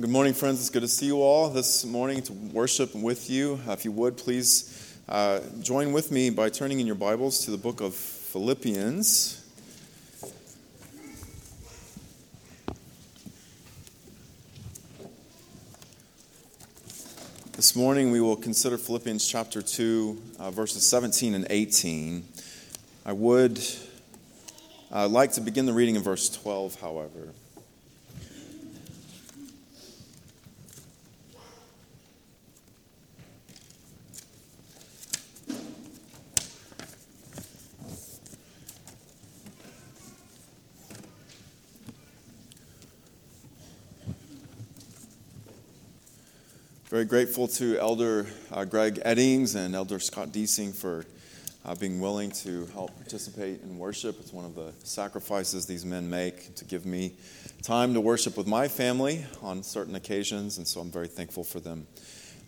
Good morning, friends. It's good to see you all this morning to worship with you. Uh, if you would, please uh, join with me by turning in your Bibles to the book of Philippians. This morning we will consider Philippians chapter 2, uh, verses 17 and 18. I would uh, like to begin the reading in verse 12, however. Very grateful to Elder uh, Greg Eddings and Elder Scott Deasing for uh, being willing to help participate in worship. It's one of the sacrifices these men make to give me time to worship with my family on certain occasions, and so I'm very thankful for them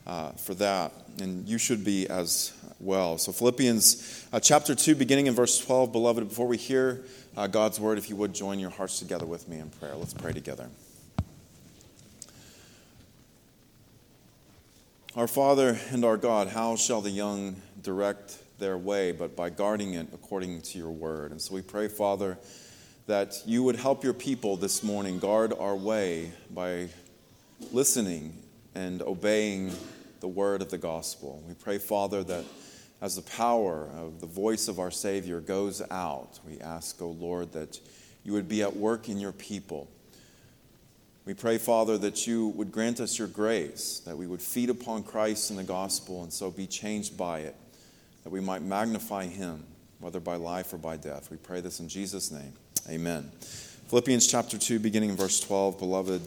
uh, for that. And you should be as well. So, Philippians uh, chapter 2, beginning in verse 12, beloved, before we hear uh, God's word, if you would join your hearts together with me in prayer. Let's pray together. Our Father and our God, how shall the young direct their way but by guarding it according to your word? And so we pray, Father, that you would help your people this morning guard our way by listening and obeying the word of the gospel. We pray, Father, that as the power of the voice of our Savior goes out, we ask, O oh Lord, that you would be at work in your people we pray, Father, that you would grant us your grace, that we would feed upon Christ and the gospel and so be changed by it, that we might magnify him, whether by life or by death. We pray this in Jesus' name. Amen. Philippians chapter 2, beginning in verse 12. Beloved,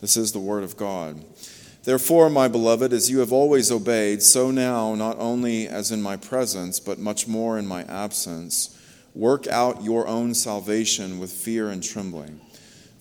this is the word of God. Therefore, my beloved, as you have always obeyed, so now, not only as in my presence, but much more in my absence, work out your own salvation with fear and trembling.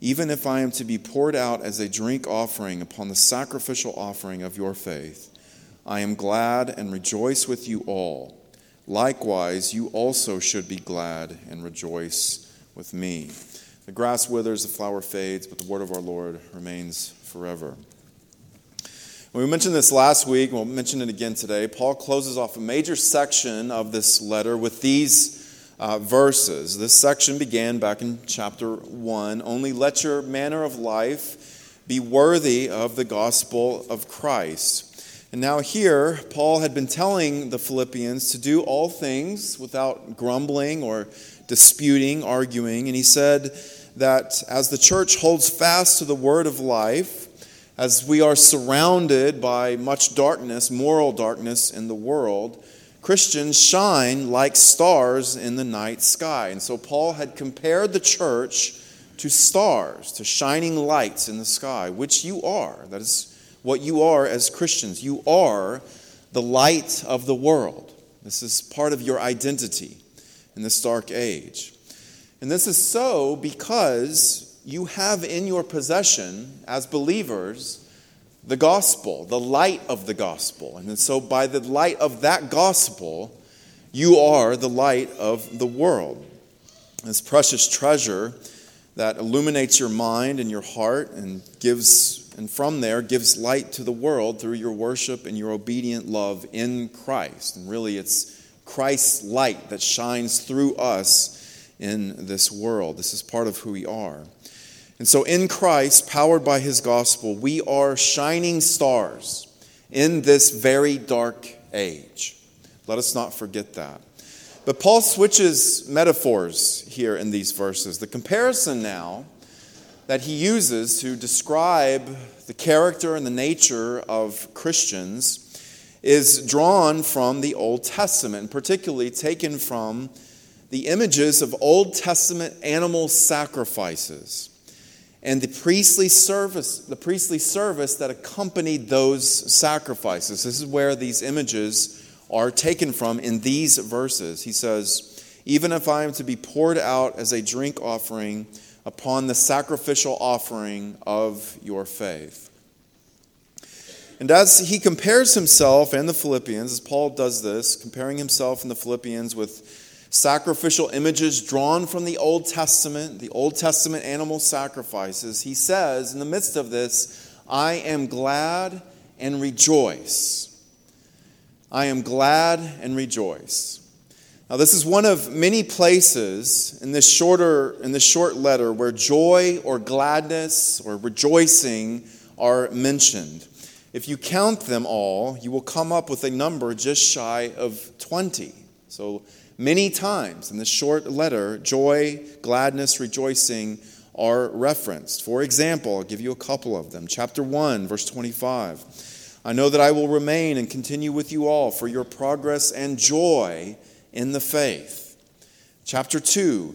Even if I am to be poured out as a drink offering upon the sacrificial offering of your faith, I am glad and rejoice with you all. Likewise, you also should be glad and rejoice with me. The grass withers, the flower fades, but the word of our Lord remains forever. We mentioned this last week, we'll mention it again today. Paul closes off a major section of this letter with these uh, verses. This section began back in chapter 1. Only let your manner of life be worthy of the gospel of Christ. And now, here, Paul had been telling the Philippians to do all things without grumbling or disputing, arguing. And he said that as the church holds fast to the word of life, as we are surrounded by much darkness, moral darkness in the world, Christians shine like stars in the night sky. And so Paul had compared the church to stars, to shining lights in the sky, which you are. That is what you are as Christians. You are the light of the world. This is part of your identity in this dark age. And this is so because you have in your possession, as believers, the gospel, the light of the gospel. And so, by the light of that gospel, you are the light of the world. This precious treasure that illuminates your mind and your heart and gives, and from there, gives light to the world through your worship and your obedient love in Christ. And really, it's Christ's light that shines through us in this world. This is part of who we are. And so, in Christ, powered by his gospel, we are shining stars in this very dark age. Let us not forget that. But Paul switches metaphors here in these verses. The comparison now that he uses to describe the character and the nature of Christians is drawn from the Old Testament, particularly taken from the images of Old Testament animal sacrifices. And the priestly service, the priestly service that accompanied those sacrifices. This is where these images are taken from in these verses. He says, Even if I am to be poured out as a drink offering upon the sacrificial offering of your faith. And as he compares himself and the Philippians, as Paul does this, comparing himself and the Philippians with sacrificial images drawn from the Old Testament, the Old Testament animal sacrifices, he says, in the midst of this, I am glad and rejoice. I am glad and rejoice. Now, this is one of many places in this shorter in this short letter where joy or gladness or rejoicing are mentioned. If you count them all, you will come up with a number just shy of 20. So many times in this short letter, joy, gladness, rejoicing are referenced. For example, I'll give you a couple of them. Chapter 1, verse 25. I know that I will remain and continue with you all for your progress and joy in the faith. Chapter 2,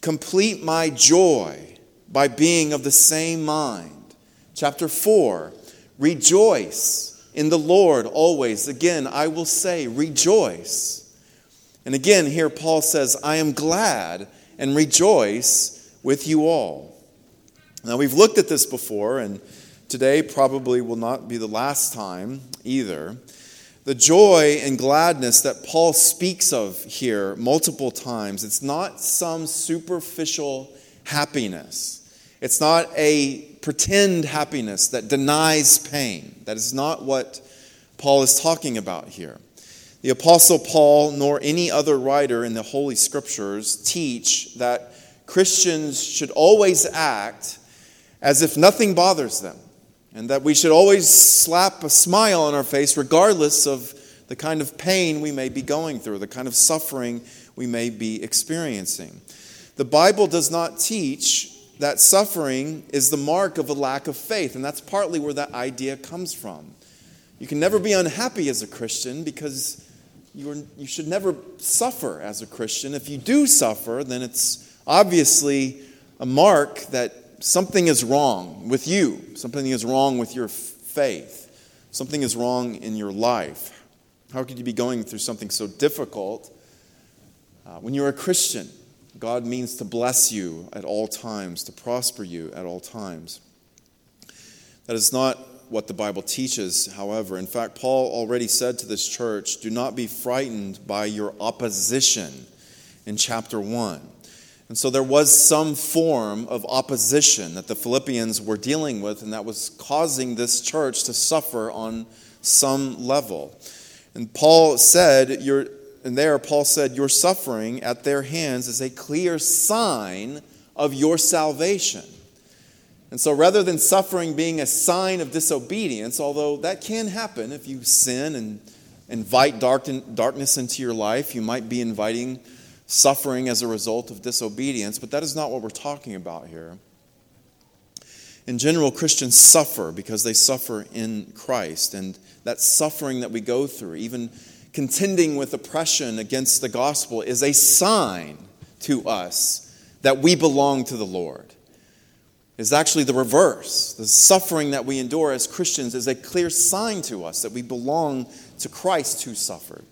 complete my joy by being of the same mind. Chapter 4, Rejoice in the Lord always. Again, I will say, rejoice. And again, here Paul says, I am glad and rejoice with you all. Now, we've looked at this before, and today probably will not be the last time either. The joy and gladness that Paul speaks of here multiple times, it's not some superficial happiness. It's not a pretend happiness that denies pain. That is not what Paul is talking about here. The Apostle Paul, nor any other writer in the Holy Scriptures, teach that Christians should always act as if nothing bothers them, and that we should always slap a smile on our face regardless of the kind of pain we may be going through, the kind of suffering we may be experiencing. The Bible does not teach that suffering is the mark of a lack of faith, and that's partly where that idea comes from. You can never be unhappy as a Christian because you, are, you should never suffer as a Christian. If you do suffer, then it's obviously a mark that something is wrong with you, something is wrong with your faith, something is wrong in your life. How could you be going through something so difficult uh, when you're a Christian? God means to bless you at all times, to prosper you at all times. That is not what the Bible teaches, however. In fact, Paul already said to this church, Do not be frightened by your opposition in chapter 1. And so there was some form of opposition that the Philippians were dealing with, and that was causing this church to suffer on some level. And Paul said, You're and there Paul said, Your suffering at their hands is a clear sign of your salvation. And so rather than suffering being a sign of disobedience, although that can happen if you sin and invite darkness into your life, you might be inviting suffering as a result of disobedience, but that is not what we're talking about here. In general, Christians suffer because they suffer in Christ, and that suffering that we go through, even contending with oppression against the gospel is a sign to us that we belong to the Lord. It's actually the reverse. The suffering that we endure as Christians is a clear sign to us that we belong to Christ who suffered.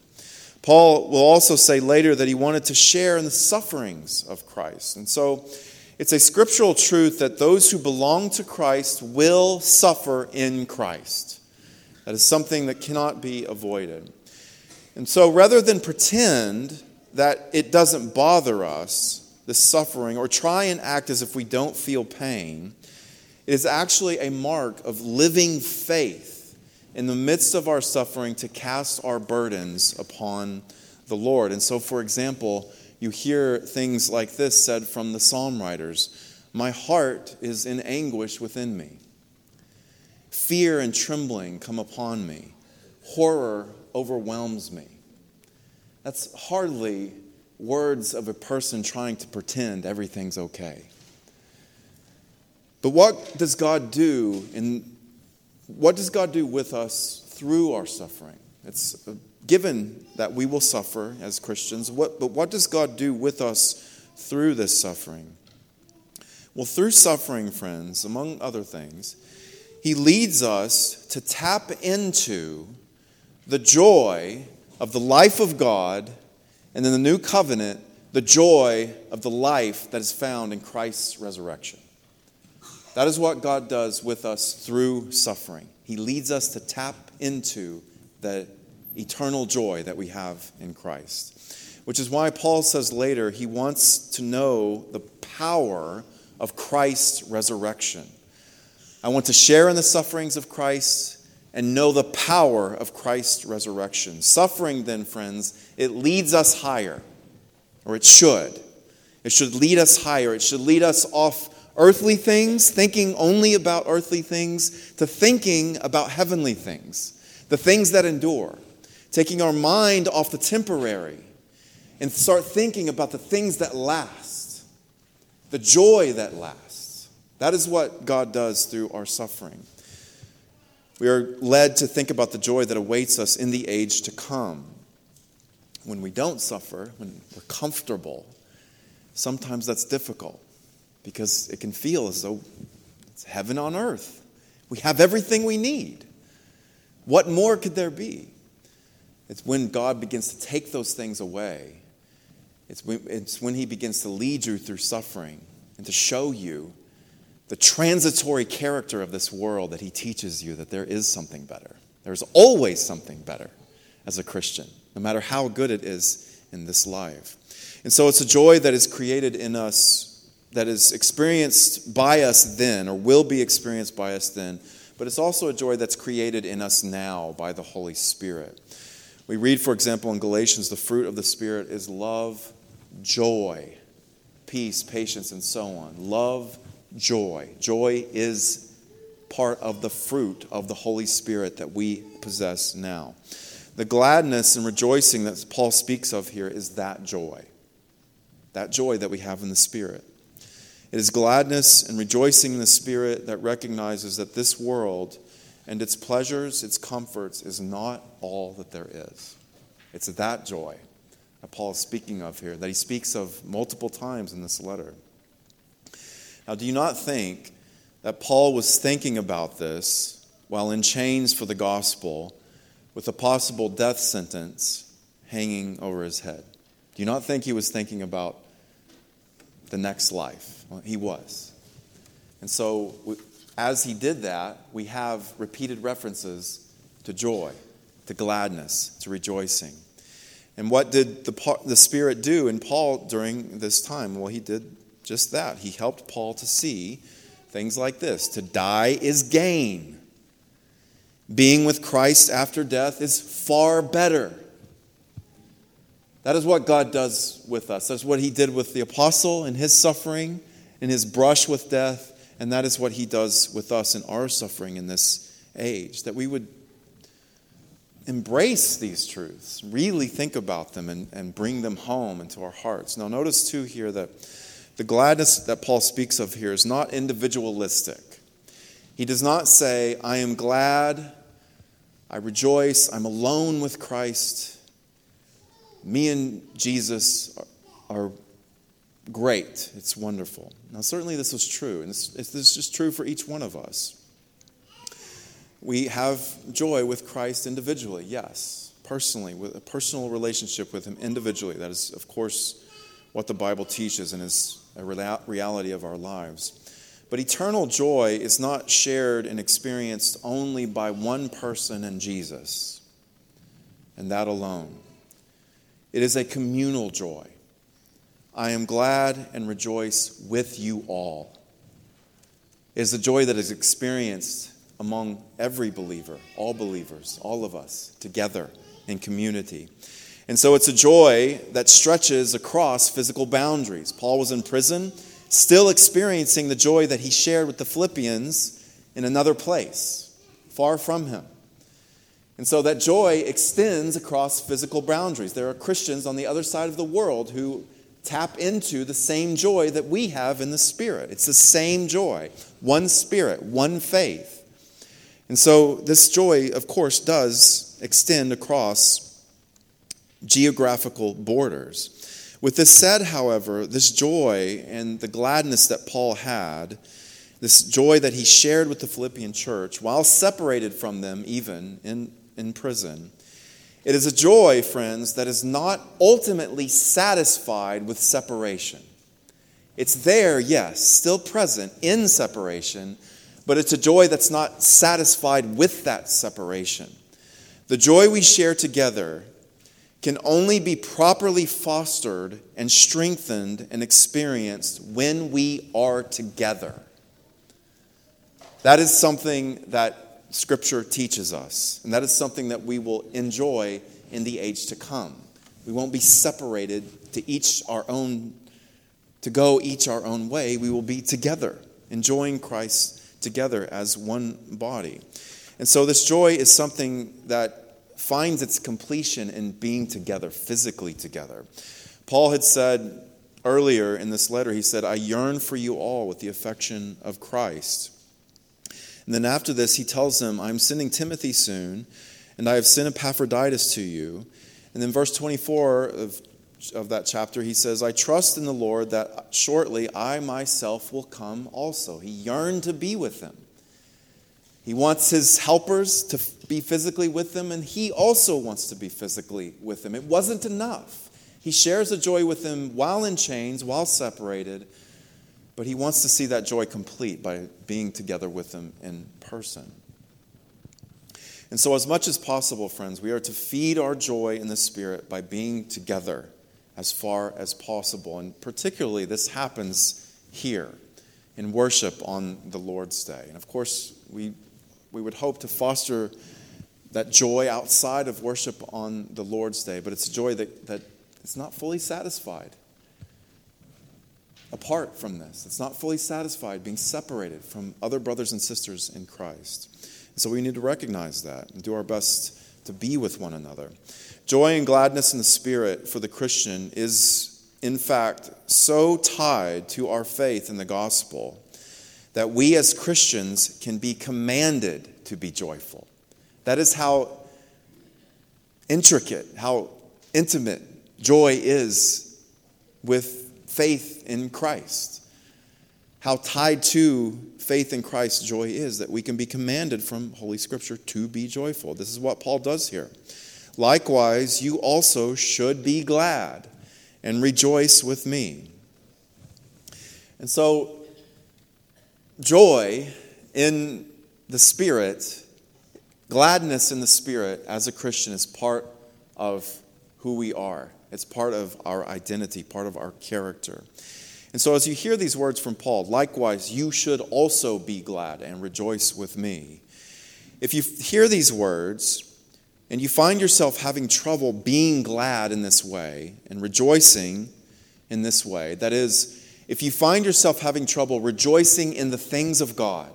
Paul will also say later that he wanted to share in the sufferings of Christ. And so it's a scriptural truth that those who belong to Christ will suffer in Christ. That is something that cannot be avoided. And so rather than pretend that it doesn't bother us, the suffering, or try and act as if we don't feel pain, it is actually a mark of living faith in the midst of our suffering to cast our burdens upon the Lord. And so, for example, you hear things like this said from the psalm writers My heart is in anguish within me. Fear and trembling come upon me. Horror overwhelms me. That's hardly words of a person trying to pretend everything's okay. But what does God do in what does God do with us through our suffering? It's given that we will suffer as Christians, what, but what does God do with us through this suffering? Well, through suffering, friends, among other things, he leads us to tap into the joy of the life of God and in the new covenant, the joy of the life that is found in Christ's resurrection. That is what God does with us through suffering. He leads us to tap into the eternal joy that we have in Christ. Which is why Paul says later he wants to know the power of Christ's resurrection. I want to share in the sufferings of Christ and know the power of Christ's resurrection. Suffering, then, friends, it leads us higher, or it should. It should lead us higher. It should lead us off earthly things, thinking only about earthly things, to thinking about heavenly things, the things that endure, taking our mind off the temporary and start thinking about the things that last, the joy that lasts. That is what God does through our suffering. We are led to think about the joy that awaits us in the age to come. When we don't suffer, when we're comfortable, sometimes that's difficult because it can feel as though it's heaven on earth. We have everything we need. What more could there be? It's when God begins to take those things away. It's when, it's when He begins to lead you through suffering and to show you the transitory character of this world that He teaches you that there is something better. There's always something better as a Christian, no matter how good it is in this life. And so it's a joy that is created in us that is experienced by us then, or will be experienced by us then, but it's also a joy that's created in us now by the Holy Spirit. We read, for example, in Galatians, the fruit of the Spirit is love, joy, peace, patience, and so on. Love, joy. Joy is part of the fruit of the Holy Spirit that we possess now. The gladness and rejoicing that Paul speaks of here is that joy, that joy that we have in the Spirit. It is gladness and rejoicing in the Spirit that recognizes that this world and its pleasures, its comforts, is not all that there is. It's that joy that Paul is speaking of here, that he speaks of multiple times in this letter. Now, do you not think that Paul was thinking about this while in chains for the gospel with a possible death sentence hanging over his head? Do you not think he was thinking about the next life. Well, he was. And so, as he did that, we have repeated references to joy, to gladness, to rejoicing. And what did the, the Spirit do in Paul during this time? Well, he did just that. He helped Paul to see things like this to die is gain, being with Christ after death is far better. That is what God does with us. That's what He did with the apostle in his suffering, in his brush with death, and that is what He does with us in our suffering in this age. That we would embrace these truths, really think about them, and, and bring them home into our hearts. Now, notice too here that the gladness that Paul speaks of here is not individualistic. He does not say, I am glad, I rejoice, I'm alone with Christ me and Jesus are, great. It's wonderful. Now, certainly this was true, and this, this is just true for each one of us. We have joy with Christ individually, yes, personally, with a personal relationship with Him individually. That is, of course, what the Bible teaches and is a reality of our lives. But eternal joy is not shared and experienced only by one person and Jesus, and that alone. It is a communal joy. I am glad and rejoice with you all. It is a joy that is experienced among every believer, all believers, all of us, together in community. And so it's a joy that stretches across physical boundaries. Paul was in prison, still experiencing the joy that he shared with the Philippians in another place, far from him. And so that joy extends across physical boundaries. There are Christians on the other side of the world who tap into the same joy that we have in the Spirit. It's the same joy, one Spirit, one faith. And so this joy, of course, does extend across geographical borders. With this said, however, this joy and the gladness that Paul had, this joy that he shared with the Philippian church, while separated from them, even in, in prison, it is a joy, friends, that is not ultimately satisfied with separation. It's there, yes, still present in separation, but it's a joy that's not satisfied with that separation. The joy we share together can only be properly fostered and strengthened and experienced when we are together. That is something that Scripture teaches us, and that is something that we will enjoy in the age to come. We won't be separated to each our own, to go each our own way. We will be together, enjoying Christ together as one body. And so, this joy is something that finds its completion in being together, physically together. Paul had said earlier in this letter, he said, I yearn for you all with the affection of Christ. And then after this, he tells them, I'm sending Timothy soon, and I have sent Epaphroditus to you. And then, verse 24 of, of that chapter, he says, I trust in the Lord that shortly I myself will come also. He yearned to be with them. He wants his helpers to be physically with them, and he also wants to be physically with them. It wasn't enough. He shares the joy with them while in chains, while separated, but he wants to see that joy complete by being together with them in person. And so, as much as possible, friends, we are to feed our joy in the Spirit by being together as far as possible. And particularly, this happens here in worship on the Lord's Day. And of course, we we would hope to foster that joy outside of worship on the Lord's Day, but it's a joy that, that is not fully satisfied apart from this. It's not fully satisfied being separated from other brothers and sisters in Christ. And so we need to recognize that and do our best to be with one another. Joy and gladness in the Spirit for the Christian is, in fact, so tied to our faith in the gospel that we as Christians can be commanded to be joyful. That is how intricate, how intimate joy is with faith in Christ. How tied to faith in Christ joy is that we can be commanded from Holy Scripture to be joyful. This is what Paul does here. Likewise, you also should be glad and rejoice with me. And so joy in the Spirit, gladness in the Spirit as a Christian is part of who we are. It's part of our identity, part of our character. And so, as you hear these words from Paul, likewise, you should also be glad and rejoice with me. If you hear these words and you find yourself having trouble being glad in this way and rejoicing in this way, that is, if you find yourself having trouble rejoicing in the things of God,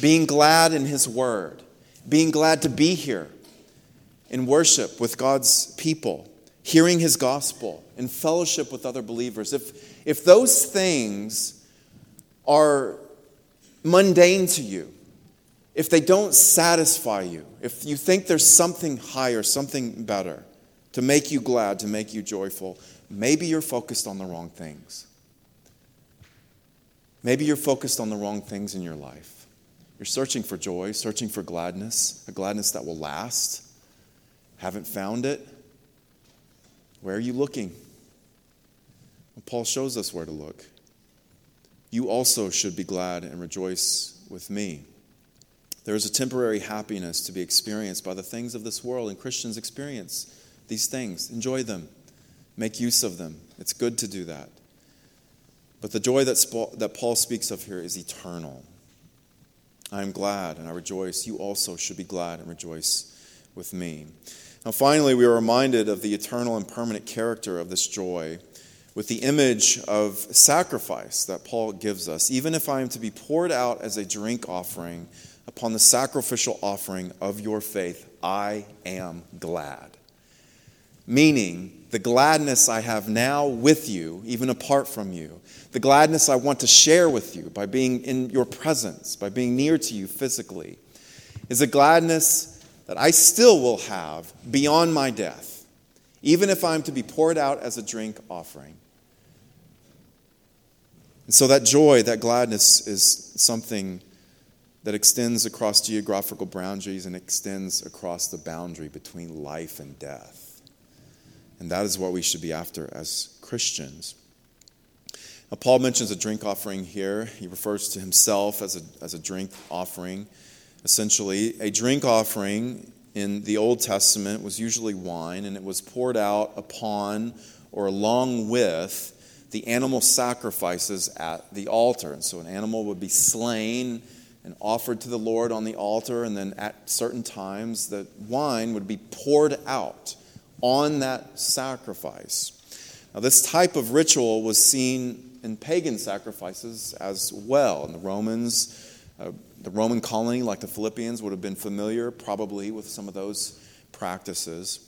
being glad in His Word, being glad to be here in worship with God's people, hearing His gospel, in fellowship with other believers, if, if those things are mundane to you, if they don't satisfy you, if you think there's something higher, something better to make you glad, to make you joyful, maybe you're focused on the wrong things. Maybe you're focused on the wrong things in your life. You're searching for joy, searching for gladness, a gladness that will last. Haven't found it? Where are you looking? Well, Paul shows us where to look. You also should be glad and rejoice with me. There is a temporary happiness to be experienced by the things of this world, and Christians experience these things. Enjoy them, make use of them. It's good to do that. But the joy that Paul speaks of here is eternal. I am glad and I rejoice. You also should be glad and rejoice with me. Now, finally, we are reminded of the eternal and permanent character of this joy with the image of sacrifice that Paul gives us. Even if I am to be poured out as a drink offering upon the sacrificial offering of your faith, I am glad. Meaning, the gladness I have now with you, even apart from you, the gladness I want to share with you by being in your presence, by being near to you physically, is a gladness that I still will have beyond my death, even if I'm to be poured out as a drink offering. And so that joy, that gladness is something that extends across geographical boundaries and extends across the boundary between life and death. And that is what we should be after as Christians. Now, Paul mentions a drink offering here. He refers to himself as a, as a drink offering. Essentially, a drink offering in the Old Testament was usually wine, and it was poured out upon or along with the animal sacrifices at the altar. And so an animal would be slain and offered to the Lord on the altar, and then at certain times the wine would be poured out on that sacrifice. Now, this type of ritual was seen in pagan sacrifices as well. And the Romans, uh, the Roman colony, like the Philippians, would have been familiar probably with some of those practices.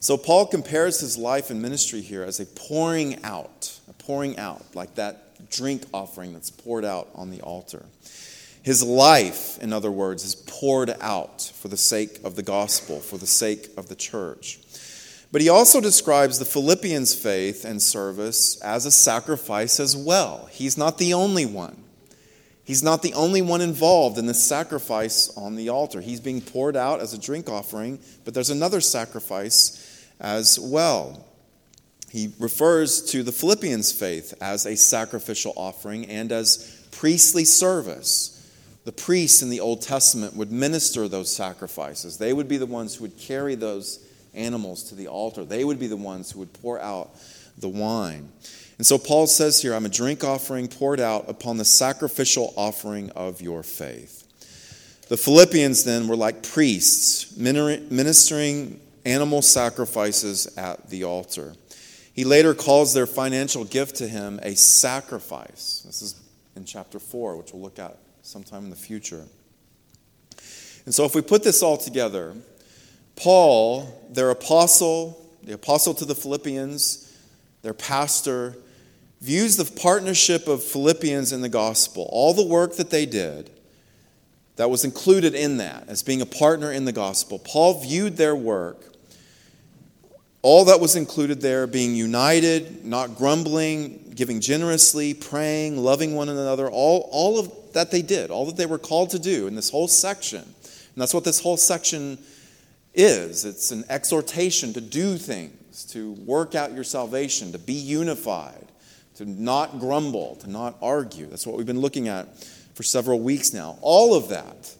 So, Paul compares his life and ministry here as a pouring out, a pouring out, like that drink offering that's poured out on the altar. His life, in other words, is poured out for the sake of the gospel, for the sake of the church. But he also describes the Philippians' faith and service as a sacrifice as well. He's not the only one. He's not the only one involved in the sacrifice on the altar. He's being poured out as a drink offering, but there's another sacrifice as well. He refers to the Philippians' faith as a sacrificial offering and as priestly service the priests in the Old Testament would minister those sacrifices. They would be the ones who would carry those animals to the altar. They would be the ones who would pour out the wine. And so Paul says here, I'm a drink offering poured out upon the sacrificial offering of your faith. The Philippians then were like priests ministering animal sacrifices at the altar. He later calls their financial gift to him a sacrifice. This is in chapter 4, which we'll look at sometime in the future. And so, if we put this all together, Paul, their apostle, the apostle to the Philippians, their pastor, views the partnership of Philippians in the gospel, all the work that they did that was included in that as being a partner in the gospel. Paul viewed their work, all that was included there, being united, not grumbling, giving generously, praying, loving one another, all, all of that they did, all that they were called to do in this whole section. And that's what this whole section is it's an exhortation to do things, to work out your salvation, to be unified, to not grumble, to not argue. That's what we've been looking at for several weeks now. All of that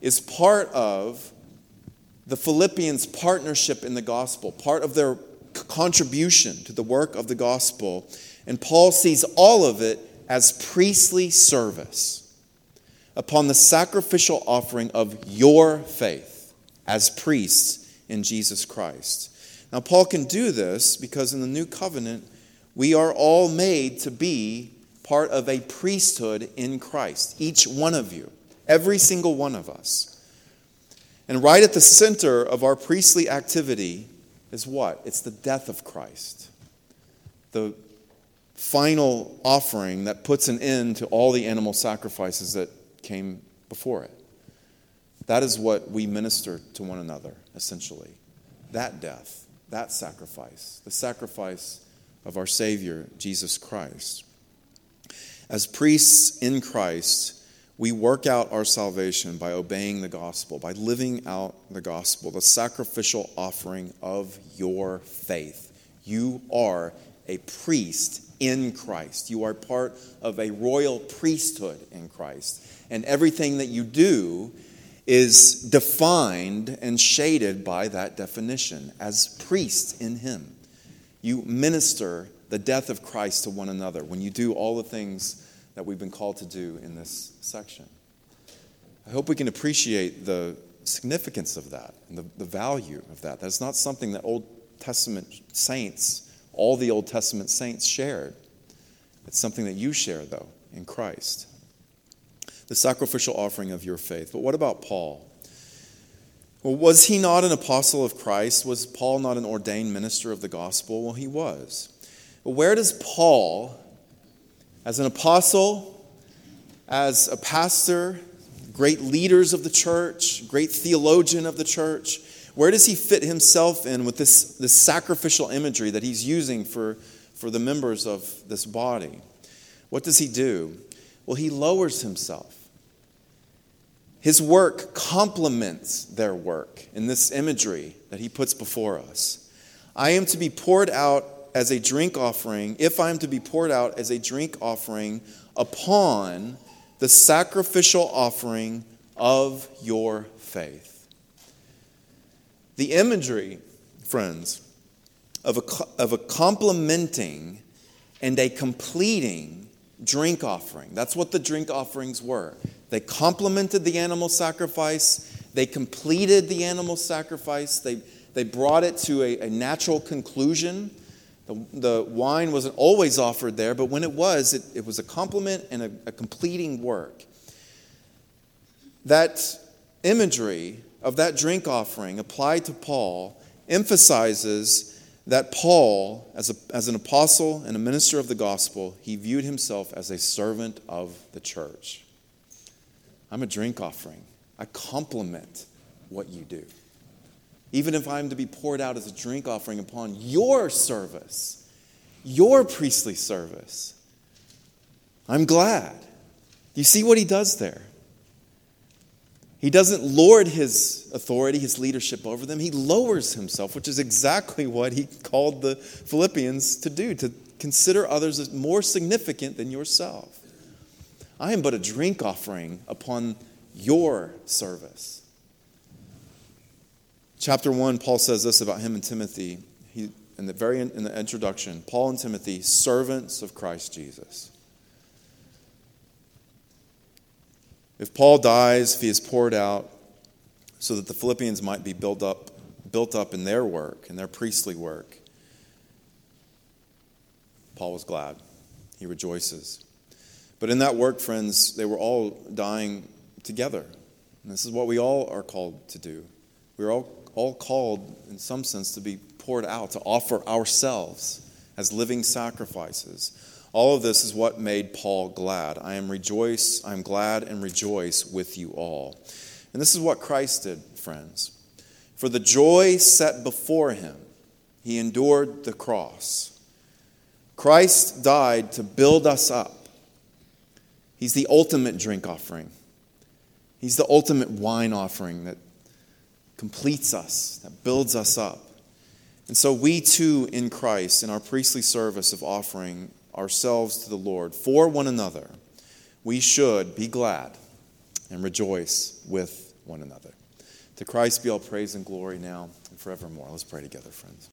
is part of the Philippians' partnership in the gospel, part of their contribution to the work of the gospel. And Paul sees all of it as priestly service upon the sacrificial offering of your faith as priests in Jesus Christ. Now, Paul can do this because in the new covenant, we are all made to be part of a priesthood in Christ, each one of you, every single one of us. And right at the center of our priestly activity is what? It's the death of Christ. The final offering that puts an end to all the animal sacrifices that came before it. That is what we minister to one another, essentially. That death, that sacrifice, the sacrifice of our Savior, Jesus Christ. As priests in Christ, we work out our salvation by obeying the gospel, by living out the gospel, the sacrificial offering of your faith. You are a priest in Christ. You are part of a royal priesthood in Christ. And everything that you do is defined and shaded by that definition as priests in Him. You minister the death of Christ to one another when you do all the things that we've been called to do in this section. I hope we can appreciate the significance of that and the, the value of that. That's not something that Old Testament saints all the Old Testament saints shared. It's something that you share, though, in Christ. The sacrificial offering of your faith. But what about Paul? Well, was he not an apostle of Christ? Was Paul not an ordained minister of the gospel? Well, he was. But where does Paul, as an apostle, as a pastor, great leaders of the church, great theologian of the church, Where does he fit himself in with this, this sacrificial imagery that he's using for, for the members of this body? What does he do? Well, he lowers himself. His work complements their work in this imagery that he puts before us. I am to be poured out as a drink offering, if I am to be poured out as a drink offering upon the sacrificial offering of your faith. The imagery, friends, of a, of a complementing and a completing drink offering. That's what the drink offerings were. They complemented the animal sacrifice, they completed the animal sacrifice, they, they brought it to a, a natural conclusion. The, the, wine wasn't always offered there, but when it was, it, it was a complement and a, a completing work. That imagery of that drink offering applied to Paul emphasizes that Paul, as, a, as an apostle and a minister of the gospel, he viewed himself as a servant of the church. I'm a drink offering. I complement what you do. Even if I'm to be poured out as a drink offering upon your service, your priestly service, I'm glad. You see what he does there? He doesn't lord his authority, his leadership over them. He lowers himself, which is exactly what he called the Philippians to do, to consider others as more significant than yourself. I am but a drink offering upon your service. Chapter 1, Paul says this about him and Timothy. He, in the very in the introduction, Paul and Timothy, servants of Christ Jesus. If Paul dies, if he is poured out, so that the Philippians might be built up, built up in their work, in their priestly work, Paul was glad. He rejoices. But in that work, friends, they were all dying together. And this is what we all are called to do. We're all, all called, in some sense, to be poured out, to offer ourselves as living sacrifices. All of this is what made Paul glad. I am rejoice, I am glad and rejoice with you all. And this is what Christ did, friends. For the joy set before him, he endured the cross. Christ died to build us up. He's the ultimate drink offering. He's the ultimate wine offering that completes us, that builds us up. And so we too in Christ, in our priestly service of offering, ourselves to the Lord for one another, we should be glad and rejoice with one another. To Christ be all praise and glory now and forevermore. Let's pray together, friends.